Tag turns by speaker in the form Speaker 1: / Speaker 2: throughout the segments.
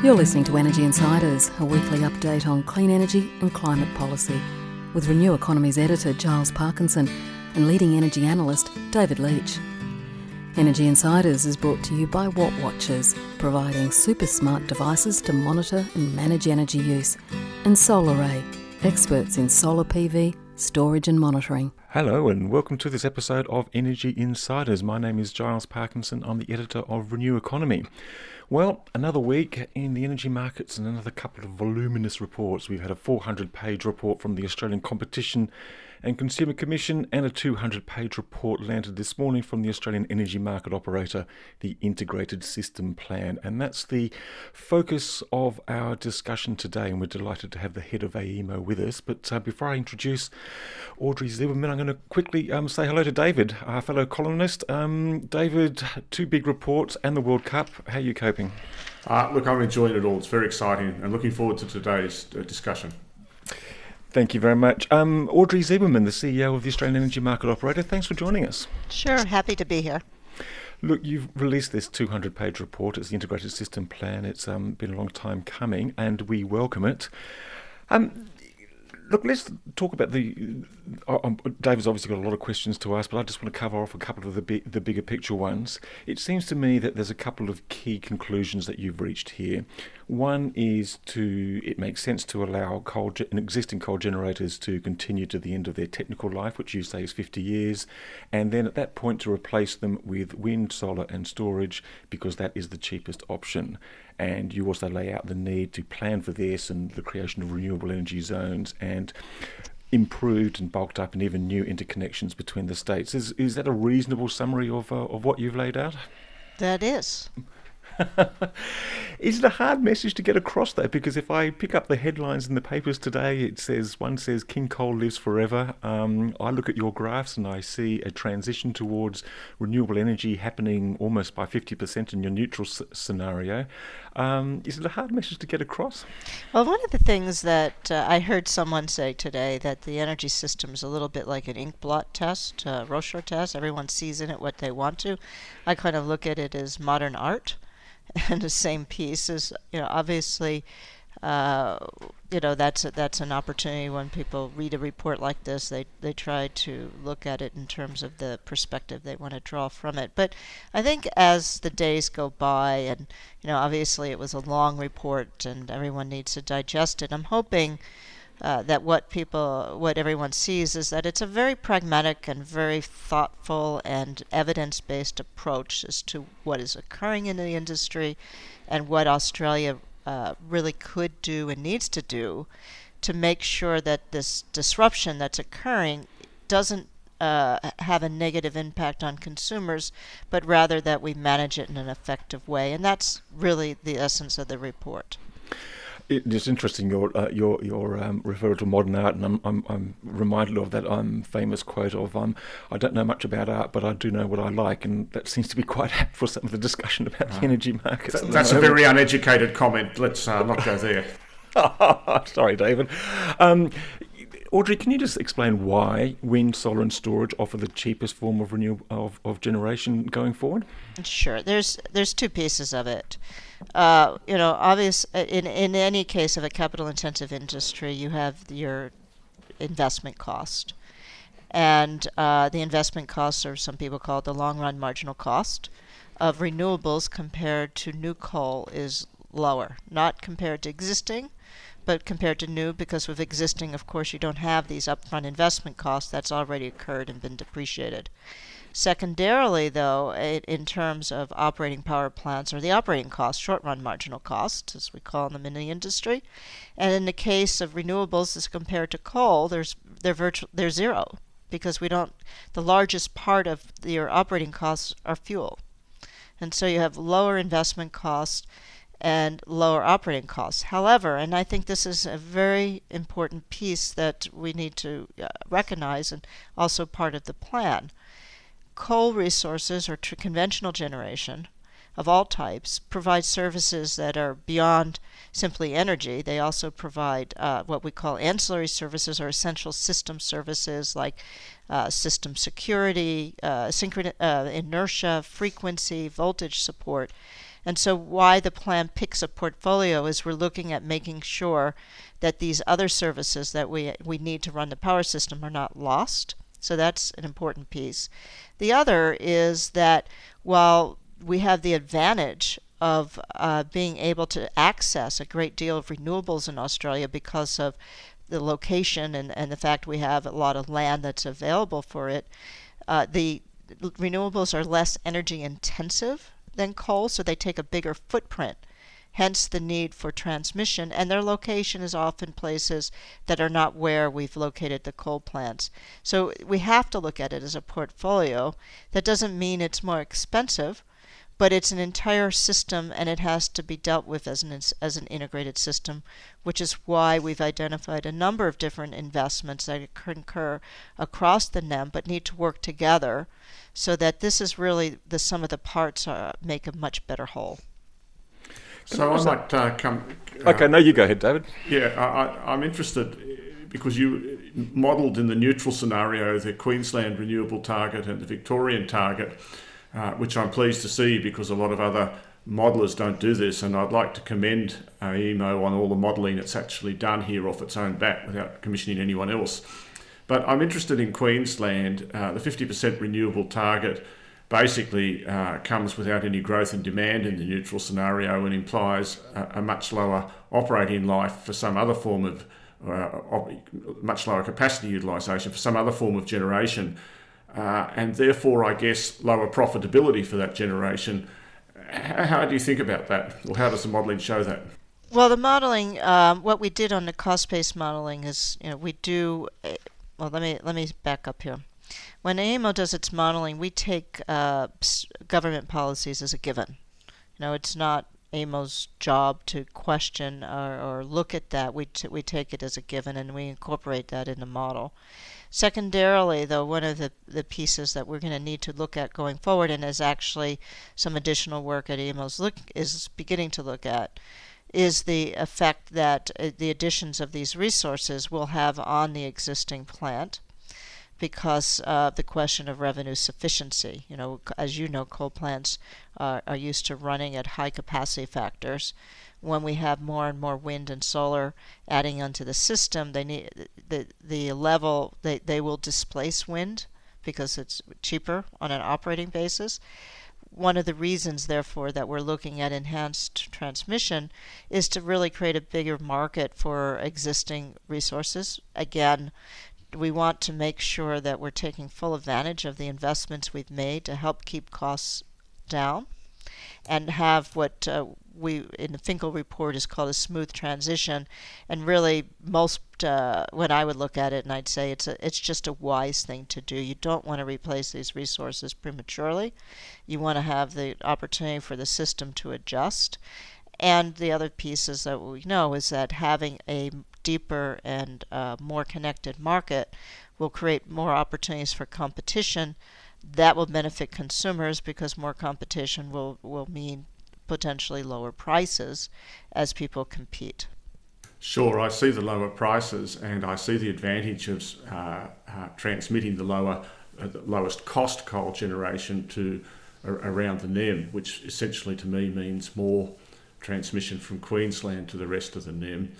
Speaker 1: You're listening to Energy Insiders, a weekly update on clean energy and climate policy, with Renew Economy's editor Giles Parkinson and leading energy analyst David Leitch. Energy Insiders is brought to you by Watt Watchers, providing super smart devices to monitor and manage energy use, and SolarAy, experts in solar PV, storage and monitoring.
Speaker 2: Hello, and welcome to this episode of Energy Insiders. My name is Giles Parkinson. I'm the editor of Renew Economy. Well, another week in the energy markets and another couple of voluminous reports. We've had a 400 page report from the Australian Competition and Consumer Commission and a 200 page report landed this morning from the Australian energy market operator, the Integrated System Plan. And that's the focus of our discussion today. And we're delighted to have the head of AEMO with us. But uh, before I introduce Audrey Zibelman, I'm going to quickly um, say hello to David, our fellow columnist. Um, David, two big reports and the World Cup. How are you coping?
Speaker 3: Uh, look, I'm enjoying it all. It's very exciting and looking forward to today's uh, discussion.
Speaker 2: Thank you very much. Um, Audrey Zibelman, the CEO of the Australian Energy Market Operator, thanks for joining us.
Speaker 4: Sure, happy to be here.
Speaker 2: Look, you've released this 200 page report. It's the Integrated System Plan. It's um, been a long time coming, and we welcome it. Um, look, let's talk about the. Uh, um, David's obviously got a lot of questions to ask, but I just want to cover off a couple of the bi- the bigger picture ones. It seems to me that there's a couple of key conclusions that you've reached here. One is to it makes sense to allow coal ge- existing coal generators to continue to the end of their technical life, which you say is 50 years, and then at that point to replace them with wind, solar, and storage because that is the cheapest option and you also lay out the need to plan for this and the creation of renewable energy zones and improved and bulked up and even new interconnections between the states. Is is that a reasonable summary of uh, of what you've laid out?
Speaker 4: That is.
Speaker 2: is it a hard message to get across though? Because if I pick up the headlines in the papers today, it says one says King Coal lives forever. Um, I look at your graphs and I see a transition towards renewable energy happening almost by 50% in your neutral s- scenario. Um, is it a hard message to get across?
Speaker 4: Well, one of the things that uh, I heard someone say today that the energy system is a little bit like an ink blot test, uh, test. Everyone sees in it what they want to. I kind of look at it as modern art. and the same piece is you know obviously uh, you know that's a, that's an opportunity when people read a report like this they they try to look at it in terms of the perspective they want to draw from it. But I think as the days go by and you know obviously it was a long report and everyone needs to digest it I'm hoping uh, that what people, what everyone sees is that it's a very pragmatic and very thoughtful and evidence based approach as to what is occurring in the industry and what Australia uh, really could do and needs to do to make sure that this disruption that's occurring doesn't uh, have a negative impact on consumers, but rather that we manage it in an effective way. And that's really the essence of the report
Speaker 2: it's interesting your uh, your your um, referral to modern art, and I'm, I'm I'm reminded of that um, famous quote of um, I don't know much about art, but I do know what I like, and that seems to be quite apt for some of the discussion about the energy markets.
Speaker 3: That, that's a very uneducated comment. Let's uh, not go there.
Speaker 2: Sorry, David. Um, Audrey, can you just explain why wind, solar, and storage offer the cheapest form of renewable of, of generation going forward?
Speaker 4: Sure. There's there's two pieces of it. Uh, you know, obvious in in any case of a capital intensive industry, you have your investment cost, and uh, the investment costs, or some people call it the long run marginal cost, of renewables compared to new coal is lower, not compared to existing, but compared to new, because with existing, of course, you don't have these upfront investment costs that's already occurred and been depreciated. Secondarily, though, it, in terms of operating power plants or the operating costs, short run marginal costs, as we call them in the industry, and in the case of renewables as compared to coal, there's they're virtual they're zero because we don't the largest part of your operating costs are fuel. And so you have lower investment costs and lower operating costs. However, and I think this is a very important piece that we need to uh, recognize and also part of the plan. Coal resources or tr- conventional generation of all types provide services that are beyond simply energy. They also provide uh, what we call ancillary services or essential system services like uh, system security, uh, synchron- uh, inertia, frequency, voltage support And so, why the plan picks a portfolio is we're looking at making sure that these other services that we, we need to run the power system are not lost. So, that's an important piece. The other is that while we have the advantage of uh, being able to access a great deal of renewables in Australia because of the location and, and the fact we have a lot of land that's available for it. Uh, the renewables are less energy intensive than coal, so they take a bigger footprint. Hence the need for transmission, and their location is often places that are not where we've located the coal plants. So we have to look at it as a portfolio. That doesn't mean it's more expensive but it's an entire system and it has to be dealt with as an as an integrated system, which is why we've identified a number of different investments that concur across the NEM but need to work together so that this is really the sum of the parts are, make a much better whole.
Speaker 3: So I might uh, come.
Speaker 2: Uh, okay, no, you go ahead, David.
Speaker 3: Yeah, I, I'm interested because you modelled in the neutral scenario the Queensland renewable target and the Victorian target. Uh, which I'm pleased to see because a lot of other modelers don't do this. And I'd like to commend uh, AEMO on all the modelling it's actually done here off its own bat without commissioning anyone else. But I'm interested in Queensland. Uh, the 50% renewable target basically uh, comes without any growth in demand in the neutral scenario and implies a, a much lower operating life for some other form of, uh, much lower capacity utilisation for some other form of generation uh, and therefore, I guess, lower profitability for that generation. How, how, do you think about that, or how does the modelling show that?
Speaker 4: Well, the modelling, um, what we did on the cost-based modelling is, you know, we do. Well, let me let me back up here. When AEMO does its modeling, we take uh, government policies as a given. You know, it's not AEMO's job to question or, or look at that. We, t- we take it as a given and we incorporate that in the model. Secondarily, though, one of the, the pieces that we're going to need to look at going forward, and is actually some additional work that AEMO's look is beginning to look at, is the effect that uh, the additions of these resources will have on the existing plant because of the question of revenue sufficiency. You know, as you know, coal plants uh, are used to running at high capacity factors when we have more and more wind and solar adding onto the system, they need the the level they, they will displace wind because it's cheaper on an operating basis. One of the reasons, therefore, that we're looking at enhanced transmission is to really create a bigger market for existing resources. Again, we want to make sure that we're taking full advantage of the investments we've made to help keep costs down and have what uh, we in the Finkel report is called a smooth transition, and really most uh, when I would look at it and I'd say it's a, it's just a wise thing to do. You don't want to replace these resources prematurely. You want to have the opportunity for the system to adjust. And the other pieces that we know is that having a deeper and uh, more connected market will create more opportunities for competition. That will benefit consumers because more competition will, will mean potentially lower prices as people compete.
Speaker 3: Sure, I see the lower prices and I see the advantage of uh, uh, transmitting the lower, uh, the lowest cost coal generation to around the NEM, which essentially to me means more transmission from Queensland to the rest of the NEM.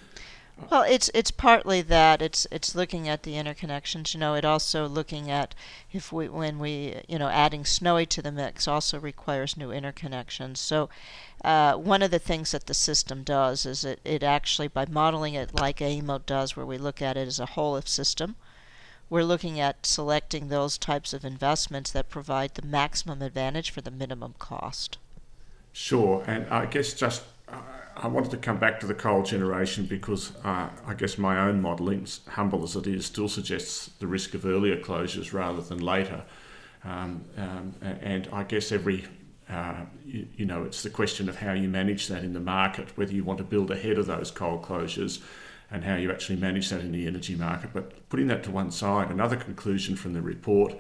Speaker 4: Well, it's it's partly that it's it's looking at the interconnections. You know, it also looking at if we when we you know adding Snowy to the mix also requires new interconnections. So, uh, one of the things that the system does is it it actually by modeling it like AEMO does, where we look at it as a whole of system, we're looking at selecting those types of investments that provide the maximum advantage for the minimum cost.
Speaker 3: Sure, and I guess just I wanted to come back to the coal generation because uh, I guess my own modelling, humble as it is, still suggests the risk of earlier closures rather than later. Um, um, and I guess every, uh, you, you, know, it's the question of how you manage that in the market, whether you want to build ahead of those coal closures and how you actually manage that in the energy market. But putting that to one side, another conclusion from the report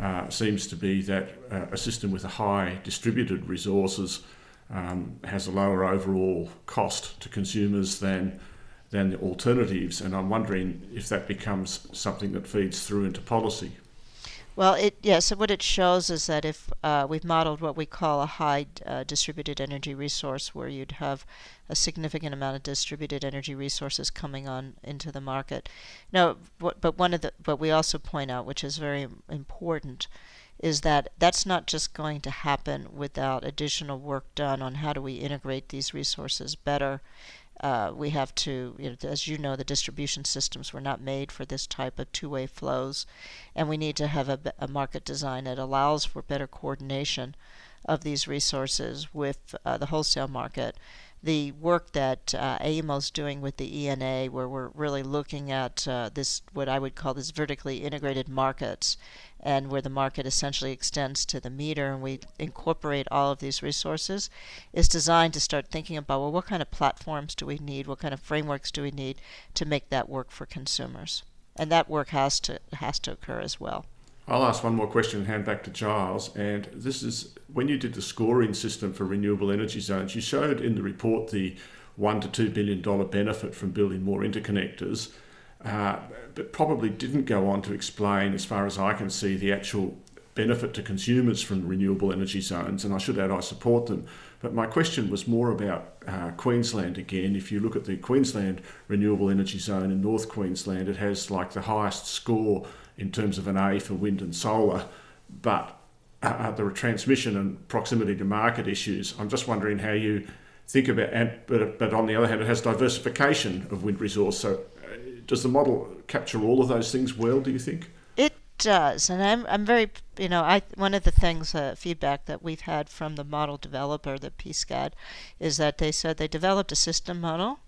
Speaker 3: uh, seems to be that uh, a system with a high distributed resources um, has a lower overall cost to consumers than than the alternatives, and I'm wondering if that becomes something that feeds through into policy.
Speaker 4: Well, it yeah. So what it shows is that if uh, we've modeled what we call a high uh, distributed energy resource, where you'd have a significant amount of distributed energy resources coming on into the market. No, but one of the but we also point out, which is very important, is that that's not just going to happen without additional work done on how do we integrate these resources better. Uh, we have to, you know, as you know, the distribution systems were not made for this type of two way flows, and we need to have a, a, market design that allows for better coordination of these resources with uh, the wholesale market the work that uh, is doing with the ENA, where we're really looking at uh, this, what I would call this vertically integrated markets, and where the market essentially extends to the meter, and we incorporate all of these resources, is designed to start thinking about well, what kind of platforms do we need, what kind of frameworks do we need to make that work for consumers, and that work has to has to occur as well.
Speaker 3: I'll ask one more question and hand back to Giles. And this is when you did the scoring system for renewable energy zones, you showed in the report the one to two billion dollar benefit from building more interconnectors, uh, but probably didn't go on to explain, as far as I can see, the actual benefit to consumers from renewable energy zones. And I should add, I support them. But my question was more about uh, Queensland again. If you look at the Queensland Renewable Energy Zone in North Queensland, it has like the highest score in terms of an A for wind and solar, but uh, are transmission and proximity to market issues. I'm just wondering how you think about, and, but, but on the other hand, it has diversification of wind resource. So, uh, does the model capture all of those things well? Do you think?
Speaker 4: It does, and I'm I'm very you know I one of the things uh, feedback that we've had from the model developer, the PSCAD, is that they said they developed a system model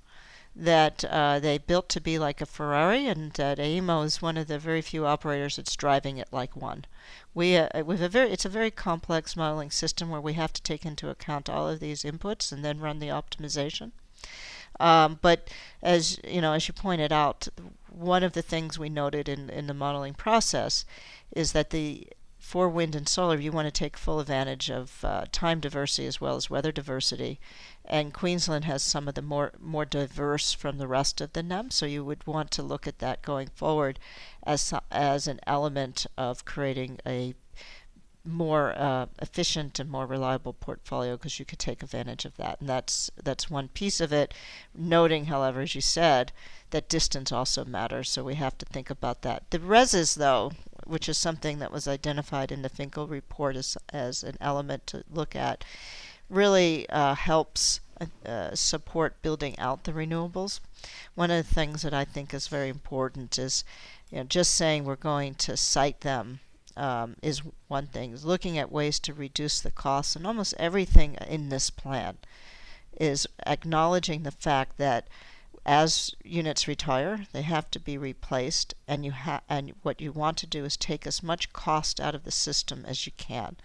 Speaker 4: that uh, they built to be like a Ferrari, and that AEMO is one of the very few operators that's driving it like one. We uh, we have a very it's a very complex modeling system where we have to take into account all of these inputs and then run the optimization. Um, but as you know, as you pointed out, one of the things we noted in in the modeling process is that the for wind and solar, you want to take full advantage of uh, time diversity as well as weather diversity. And Queensland has some of the more more diverse from the rest of the NEM, so you would want to look at that going forward as as an element of creating a more uh, efficient and more reliable portfolio because you could take advantage of that, and that's that's one piece of it. Noting, however, as you said, that distance also matters, so we have to think about that. The REZs, though, which is something that was identified in the Finkel report as, as an element to look at, really uh, helps uh, support building out the renewables. One of the things that I think is very important is, you know, just saying we're going to site them um, is one thing. Is looking at ways to reduce the costs, and almost everything in this plan is acknowledging the fact that as units retire, they have to be replaced, and you ha- and what you want to do is take as much cost out of the system as you can.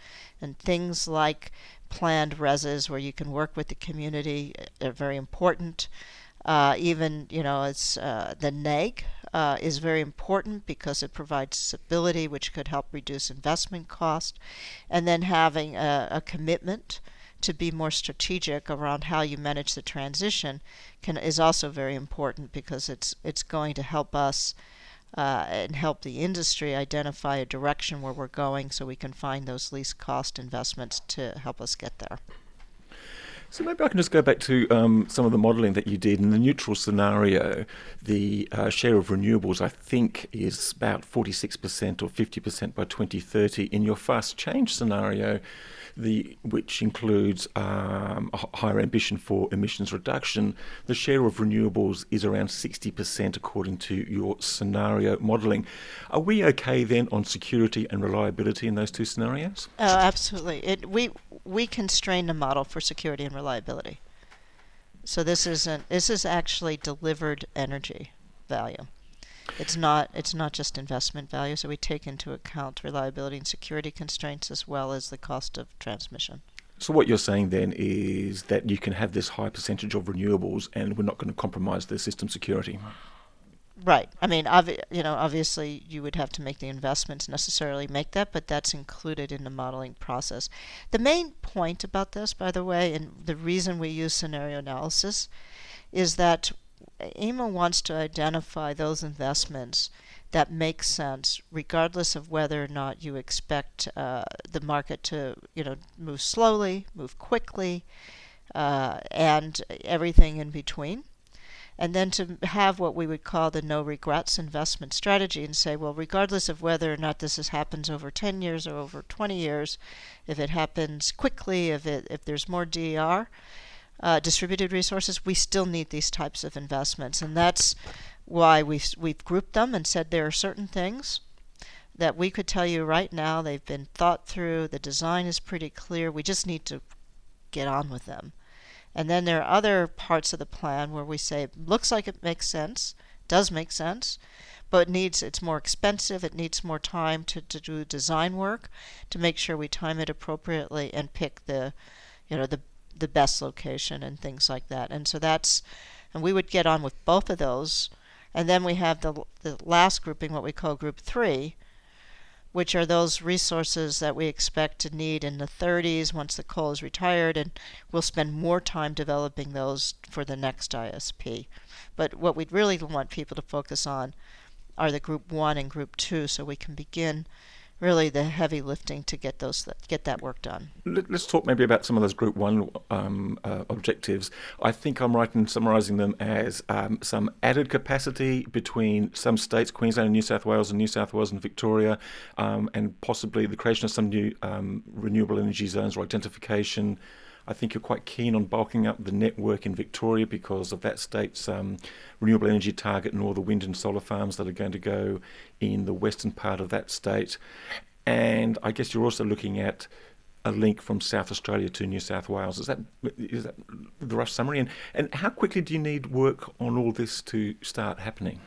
Speaker 4: And things like planned REZs, where you can work with the community, are very important. Uh, even you know, it's uh, the NEG uh, is very important because it provides stability, which could help reduce investment cost, and then having a, a commitment to be more strategic around how you manage the transition can is also very important because it's it's going to help us uh, and help the industry identify a direction where we're going so we can find those least cost investments to help us get there.
Speaker 2: So maybe I can just go back to um, some of the modelling that you did in the neutral scenario. The uh, share of renewables, I think, is about 46% or 50% by 2030. In your fast change scenario, the which includes um, a higher ambition for emissions reduction, the share of renewables is around 60% according to your scenario modelling. Are we okay then on security and reliability in those two scenarios?
Speaker 4: Oh, absolutely. It, we we constrain the model for security and reliability. So this isn't this is actually delivered energy value. It's not it's not just investment value, so we take into account reliability and security constraints as well as the cost of transmission.
Speaker 2: So what you're saying then is that you can have this high percentage of renewables, and we're not going to compromise the system security.
Speaker 4: Right. I mean, obvi- you know, obviously you would have to make the investments necessarily make that, but that's included in the modeling process. The main point about this, by the way, and the reason we use scenario analysis, is that AEMO wants to identify those investments that make sense, regardless of whether or not you expect uh, the market to, you know, move slowly, move quickly, uh, and everything in between. And then to have what we would call the no regrets investment strategy and say, well, regardless of whether or not this is, happens over 10 years or over 20 years, if it happens quickly, if, it, if there's more DER, uh, distributed resources, we still need these types of investments. And that's why we've, we've grouped them and said there are certain things that we could tell you right now they've been thought through, the design is pretty clear, we just need to get on with them. And then there are other parts of the plan where we say it looks like it makes sense, does make sense, but needs it's more expensive, it needs more time to, to do design work to make sure we time it appropriately and pick the you know the the best location and things like that. And so that's and we would get on with both of those and then we have the, the last grouping, what we call group three, which are those resources that we expect to need in the 30s once the coal is retired, and we'll spend more time developing those for the next ISP. But what we'd really want people to focus on are the group one and group two, so we can begin really the heavy lifting to get those get that work done.
Speaker 2: Let's talk maybe about some of those Group One um, uh, objectives. I think I'm right in summarising them as um, some added capacity between some states, Queensland and New South Wales, and New South Wales and Victoria, um, and possibly the creation of some new um, renewable energy zones or identification. I think you're quite keen on bulking up the network in Victoria because of that state's um, renewable energy target and all the wind and solar farms that are going to go in the western part of that state. And I guess you're also looking at a link from South Australia to New South Wales. Is that is that the rough summary? And and how quickly do you need work on all this to start happening?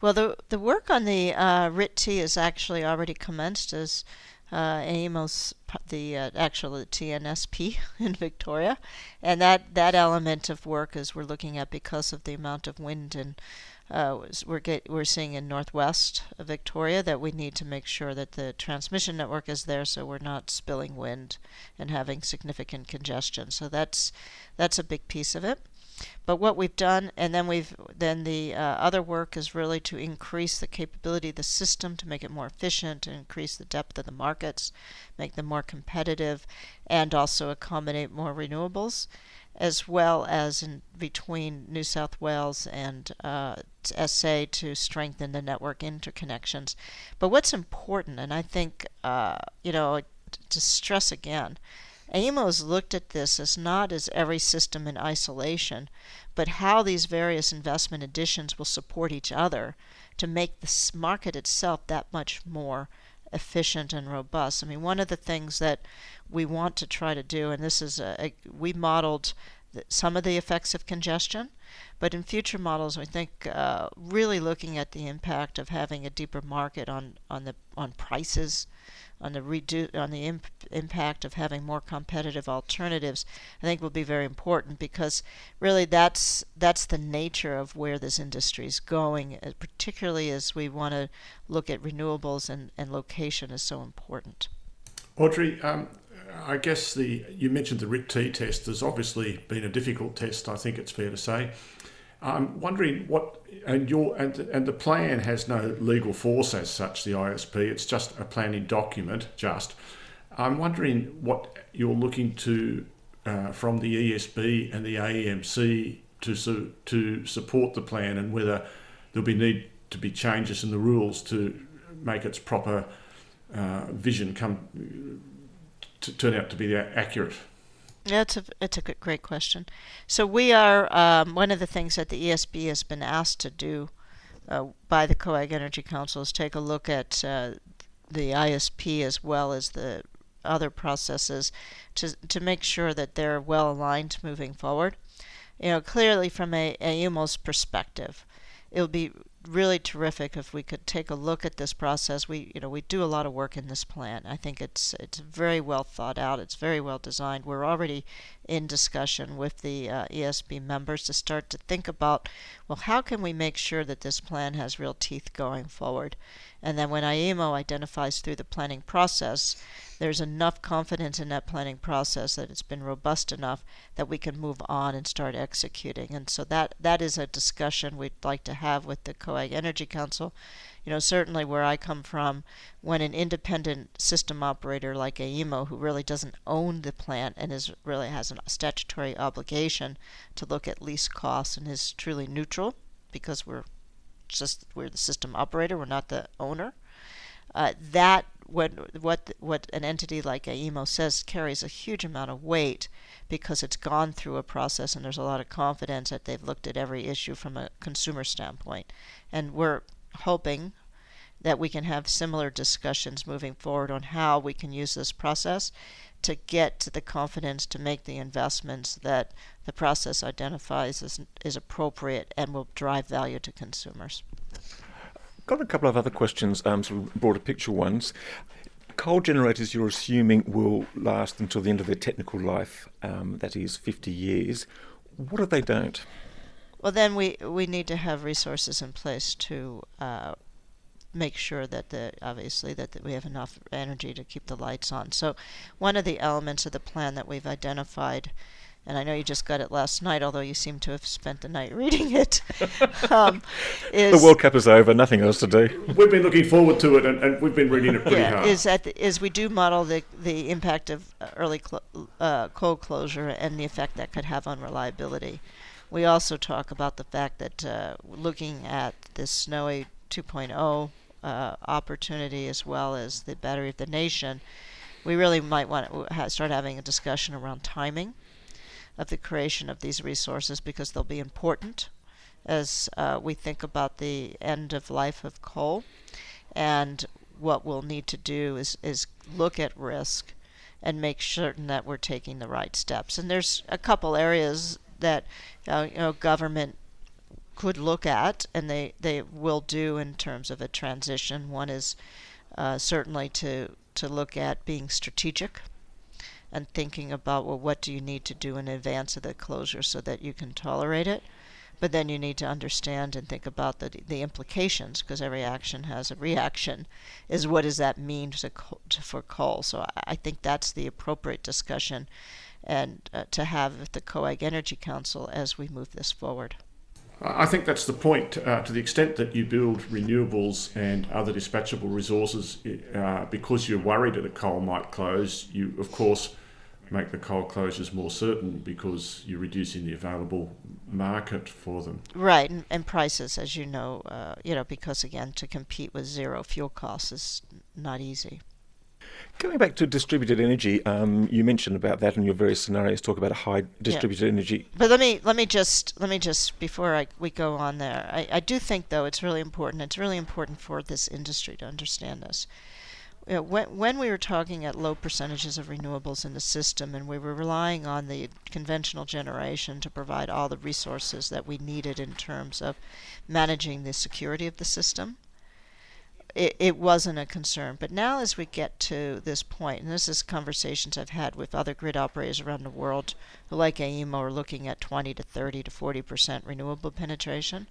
Speaker 4: Well, the the work on the uh, RIT-T is actually already commenced, as uh, AEMO's the uh, actual TNSP in Victoria, and that that element of work is we're looking at because of the amount of wind and uh, we're get, we're seeing in northwest Victoria that we need to make sure that the transmission network is there so we're not spilling wind and having significant congestion. So that's that's a big piece of it. But what we've done, and then we've then the uh, other work is really to increase the capability of the system to make it more efficient, to increase the depth of the markets, make them more competitive, and also accommodate more renewables, as well as in between New South Wales and uh, SA to strengthen the network interconnections. But what's important, and I think uh, you know to stress again AEMO's looked at this as not as every system in isolation, but how these various investment additions will support each other to make the market itself that much more efficient and robust. I mean, one of the things that we want to try to do, and this is a, a we modeled some of the effects of congestion, but in future models, I think uh, really looking at the impact of having a deeper market on on the on prices on the redu- on the imp- impact of having more competitive alternatives, I think will be very important because really that's that's the nature of where this industry is going, uh, particularly as we want to look at renewables and, and location is so important.
Speaker 3: Audrey, um, I guess the you mentioned the RIT-T test has obviously been a difficult test. I think it's fair to say. I'm wondering what and your and and the plan has no legal force as such. The ISP, it's just a planning document. Just, I'm wondering what you're looking to uh, from the ESB and the AEMC to to support the plan, and whether there'll be need to be changes in the rules to make its proper uh, vision come to turn out to be accurate.
Speaker 4: Yeah, it's a it's a good, great question. So we are um, one of the things that the ESB has been asked to do uh, by the Coag Energy Council is take a look at uh, the ISP as well as the other processes to to make sure that they're well aligned moving forward. You know, clearly from a, a AEMO's perspective, it'll be really terrific if we could take a look at this process. We, you know, we do a lot of work in this plan. I think it's it's very well thought out. It's very well designed. We're already in discussion with the uh, ESB members to start to think about, well, how can we make sure that this plan has real teeth going forward? And then when AEMO identifies through the planning process, there's enough confidence in that planning process that it's been robust enough that we can move on and start executing. And so that that is a discussion we'd like to have with the COAG Energy Council. You know, certainly where I come from, when an independent system operator like AEMO, who really doesn't own the plant and is really has a statutory obligation to look at lease costs and is truly neutral because we're just we're the system operator, we're not the owner. Uh, that what what what an entity like AEMO says carries a huge amount of weight because it's gone through a process and there's a lot of confidence that they've looked at every issue from a consumer standpoint. And we're hoping that we can have similar discussions moving forward on how we can use this process to get to the confidence to make the investments that the process identifies as is appropriate and will drive value to consumers.
Speaker 2: Got a couple of other questions, um, sort of broader picture ones. Coal generators, you're assuming, will last until the end of their technical life, um, that is 50 years. What if they don't?
Speaker 4: Well, then we, we need to have resources in place to uh, make sure that the obviously that, that we have enough energy to keep the lights on. So, one of the elements of the plan that we've identified and I know you just got it last night, although you seem to have spent the night reading it.
Speaker 2: um, the World Cup is over, nothing else to do.
Speaker 3: We've been looking forward to it, and, and we've been reading it pretty
Speaker 4: yeah,
Speaker 3: hard.
Speaker 4: Is that is we do model the the impact of early clo- uh, coal closure and the effect that could have on reliability. We also talk about the fact that uh, looking at this snowy 2.0 uh, opportunity as well as the battery of the nation, we really might want to start having a discussion around timing of the creation of these resources because they'll be important as uh, we think about the end of life of coal. And what we'll need to do is, is look at risk and make certain that we're taking the right steps. And there's a couple areas that uh, you know government could look at, and they, they will do in terms of a transition. One is uh, certainly to to look at being strategic and thinking about well what do you need to do in advance of the closure so that you can tolerate it but then you need to understand and think about the the implications because every action has a reaction is what does that mean to, to for coal so I, I, think that's the appropriate discussion and uh, to have with the COAG Energy Council as we move this forward.
Speaker 3: I think that's the point. Uh, to the extent that you build renewables and other dispatchable resources, uh, because you're worried that a coal might close, you of course make the coal closures more certain because you're reducing the available market for them.
Speaker 4: Right, and, and prices, as you know, uh, you know, because again, to compete with zero fuel costs is not easy.
Speaker 2: Going back to distributed energy, um, you mentioned about that in your various scenarios. Talk about a high distributed yeah. energy.
Speaker 4: But let me let me just let me just before I, we go on there, I, I do think though it's really important. It's really important for this industry to understand this you know, when, when we were talking at low percentages of renewables in the system and we were relying on the conventional generation to provide all the resources that we needed in terms of managing the security of the system, it, it wasn't a concern. But now, as we get to this point, and this is conversations I've had with other grid operators around the world who, like AEMO, are looking at 20 to 30 to 40 percent renewable penetration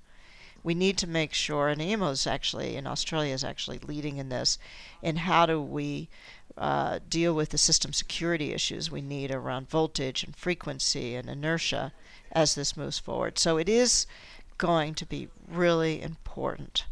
Speaker 4: we need to make sure, and AEMO is actually in Australia is actually leading in this, in how do we uh, deal with the system security issues we need around voltage and frequency and inertia as this moves forward. So it is going to be really important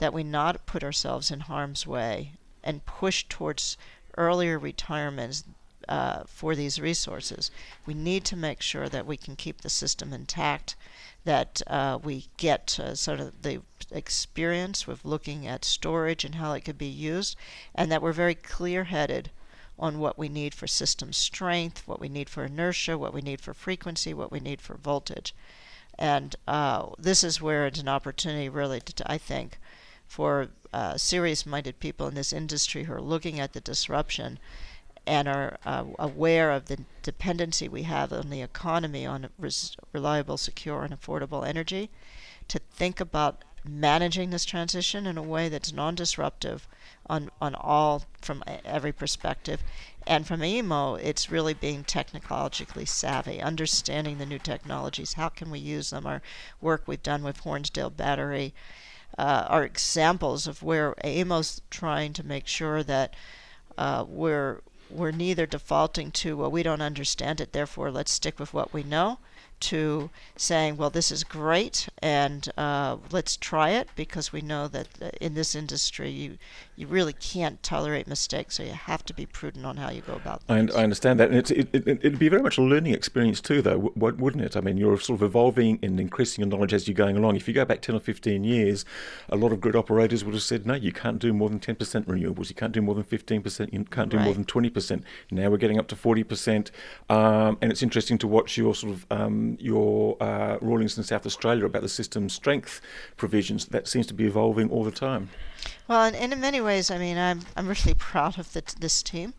Speaker 4: that we not put ourselves in harm's way and push towards earlier retirements uh, for these resources. We need to make sure that we can keep the system intact that uh, we get uh, sort of the experience with looking at storage and how it could be used, and that we're very clear headed on what we need for system strength, what we need for inertia, what we need for frequency, what we need for voltage. And uh, this is where it's an opportunity, really, to, I think, for uh, serious minded people in this industry who are looking at the disruption and are uh, aware of the dependency we have on the economy on res- reliable, secure, and affordable energy, to think about managing this transition in a way that's non-disruptive on, on all from every perspective. And from AEMO it's really being technologically savvy, understanding the new technologies. How can we use them? Our work we've done with Hornsdale Battery uh, are examples of where AEMO's trying to make sure that uh, we're we're neither defaulting to well we don't understand it therefore let's stick with what we know to saying, well, this is great, and uh, let's try it because we know that uh, in this industry you you really can't tolerate mistakes, so you have to be prudent on how you go about
Speaker 2: things. I, I understand that, and it's, it, it, it'd be very much a learning experience too, though, wouldn't it? I mean, you're sort of evolving and increasing your knowledge as you're going along. If you go back 10 or 15 years, a lot of grid operators would have said, no, you can't do more than 10% renewables, you can't do more than 15%, you can't do right. more than 20%. Now we're getting up to 40%, um, and it's interesting to watch your sort of um, your uh, rulings in South Australia about the system strength provisions. That seems to be evolving all the time.
Speaker 4: Well, and, and in many ways, I mean, I'm I'm really proud of the, this team.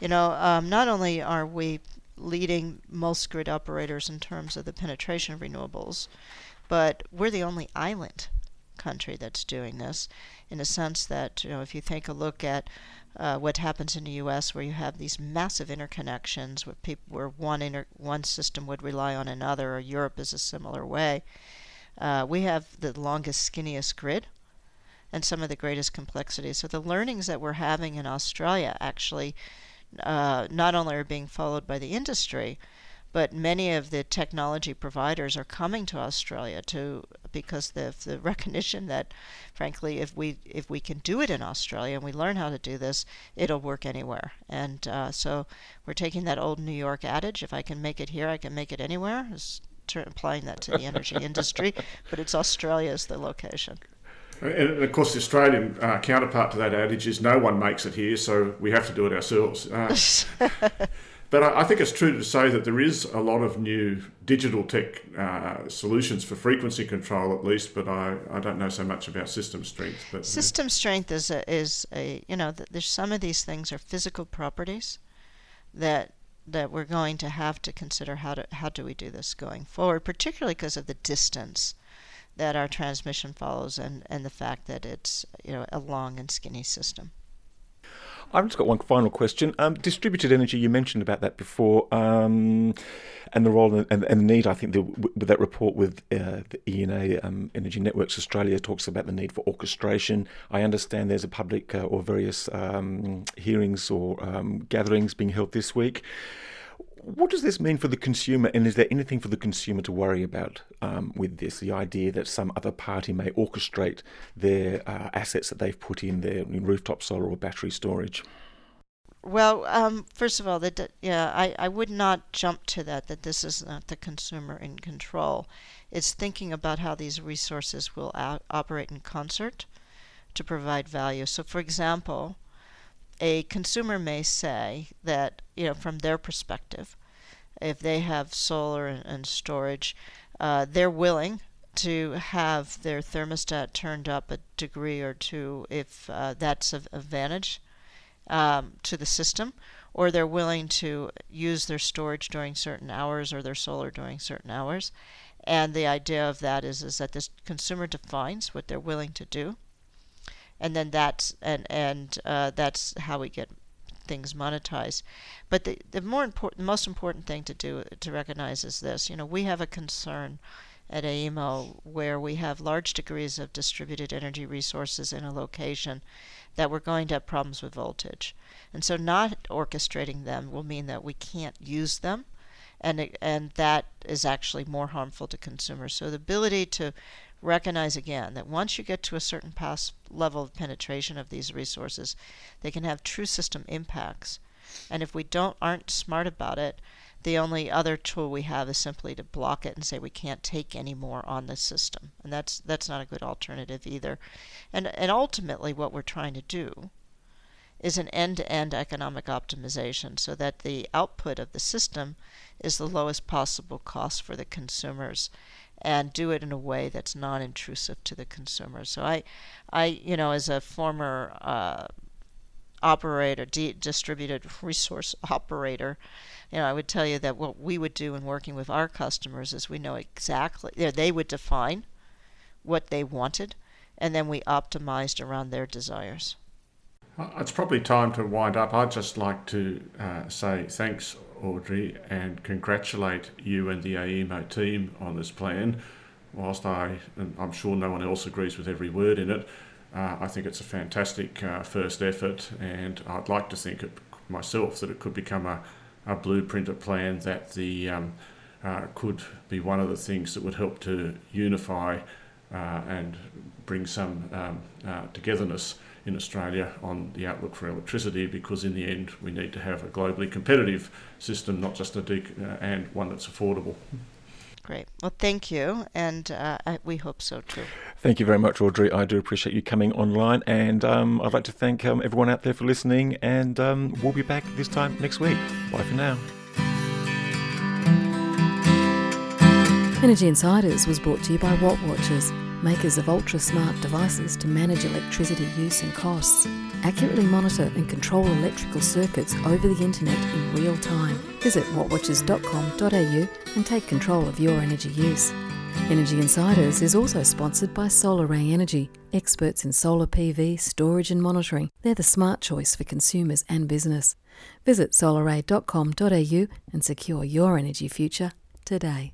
Speaker 4: You know, um, not only are we leading most grid operators in terms of the penetration of renewables, but we're the only island country that's doing this in a sense that, you know, if you take a look at uh, what happens in the U.S., where you have these massive interconnections, where people, where one inter, one system would rely on another, or Europe is a similar way. Uh, we have the longest, skinniest grid and some of the greatest complexities. So the learnings that we're having in Australia actually uh, not only are being followed by the industry, but many of the technology providers are coming to Australia to because the the recognition that, frankly, if we if we can do it in Australia and we learn how to do this, it'll work anywhere. And uh, so we're taking that old New York adage: if I can make it here, I can make it anywhere. Is applying that to the energy industry, but it's Australia as the location.
Speaker 3: And of course, the Australian uh, counterpart to that adage is no one makes it here, so we have to do it ourselves. Uh, but I, I, think it's true to say that there is a lot of new digital tech uh, solutions for frequency control, at least. But I, I don't know so much about system strength. But
Speaker 4: system strength is a, is a you know there's some of these things are physical properties that that we're going to have to consider how to how do we do this going forward, particularly because of the distance that our transmission follows and, and the fact that it's you know a long and skinny system.
Speaker 2: I've just got one final question. Um, distributed energy, you mentioned about that before, um, and the role and, and, the need. I think the, with that report with uh, the ENA, um, Energy Networks Australia, talks about the need for orchestration. I understand there's a public uh, or various um, hearings or um, gatherings being held this week. What does this mean for the consumer, and is there anything for the consumer to worry about um, with this? The idea that some other party may orchestrate their uh, assets that they've put in their rooftop solar or battery storage?
Speaker 4: Well, um, first of all, yeah, I, I would not jump to that. That this is not the consumer in control. It's thinking about how these resources will operate in concert to provide value. So, for example, a consumer may say that you know from their perspective, if they have solar and, storage, uh, they're willing to have their thermostat turned up a degree or two if uh, that's of advantage um, to the system, or they're willing to use their storage during certain hours or their solar during certain hours. And the idea of that is, is that the consumer defines what they're willing to do, and then that's and and uh, that's how we get things monetized. But the, the more important, most important thing to do to recognize is this: you know, we have a concern at AEMO where we have large degrees of distributed energy resources in a location that we're going to have problems with voltage. And so not orchestrating them will mean that we can't use them and and that is actually more harmful to consumers. So the ability to recognize again that once you get to a certain past level of penetration of these resources, they can have true system impacts. And if we don't aren't smart about it, the only other tool we have is simply to block it and say we can't take any more on the system. And that's that's not a good alternative either. And and ultimately what we're trying to do is an end-to-end economic optimization so that the output of the system is the lowest possible cost for the consumers and do it in a way that's non-intrusive to the consumer. So I, I you know, as a former uh, operator, de- distributed resource operator, you know, I would tell you that what we would do in working with our customers is we know exactly they would define what they wanted, and then we optimized around their desires.
Speaker 3: It's probably time to wind up. I'd just like to uh, say thanks Audrey, and congratulate you and the AEMO team on this plan. whilst I, and I'm sure no one else agrees with every word in it, uh, I think it's a fantastic uh, first effort, and I'd like to think it, myself that it could become a, a blueprint, a plan that the um, uh, could be one of the things that would help to unify uh, and bring some um, uh, togetherness in Australia on the outlook for electricity because in the end we need to have a globally competitive system, not just a de- uh, and one that's affordable.
Speaker 4: Great. Well, thank you, and uh, we hope so too.
Speaker 2: Thank you very much, Audrey. I do appreciate you coming online, and um, I'd like to thank um, everyone out there for listening. And um, we'll be back this time next week. Bye for now.
Speaker 1: Energy Insiders was brought to you by Wattwatchers, makers of ultra smart devices to manage electricity use and costs. Accurately monitor and control electrical circuits over the internet in real time. Visit wattwatchers.com.au and take control of your energy use. Energy Insiders is also sponsored by Solaray Energy, experts in solar PV, storage and monitoring. They're the smart choice for consumers and business. Visit solaray.com.au and secure your energy future today.